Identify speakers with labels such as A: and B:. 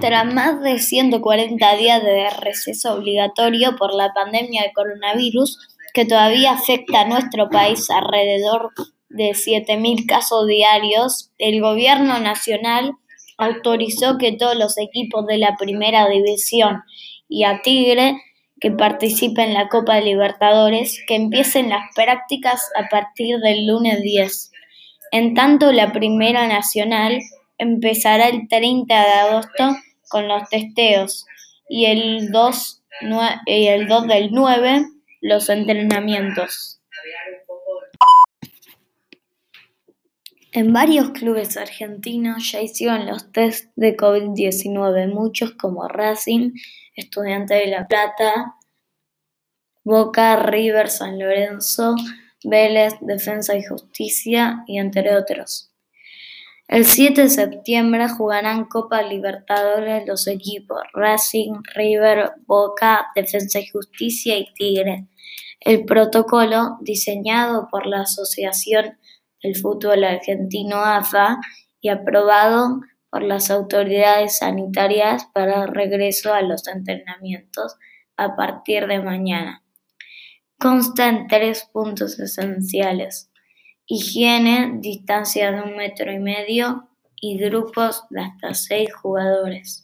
A: Tras más de 140 días de receso obligatorio por la pandemia de coronavirus, que todavía afecta a nuestro país alrededor de 7.000 casos diarios, el Gobierno Nacional autorizó que todos los equipos de la Primera División y a Tigre que participen en la Copa Libertadores que empiecen las prácticas a partir del lunes 10. En tanto, la Primera Nacional empezará el 30 de agosto con los testeos y el 2, y el 2 del 9 los entrenamientos. En varios clubes argentinos ya hicieron los test de COVID-19, muchos como Racing, Estudiante de La Plata, Boca, River, San Lorenzo, Vélez, Defensa y Justicia y entre otros. El 7 de septiembre jugarán Copa Libertadores los equipos Racing, River, Boca, Defensa y Justicia y Tigre. El protocolo, diseñado por la Asociación el fútbol argentino AFA y aprobado por las autoridades sanitarias para regreso a los entrenamientos a partir de mañana. Consta en tres puntos esenciales. Higiene, distancia de un metro y medio y grupos de hasta seis jugadores.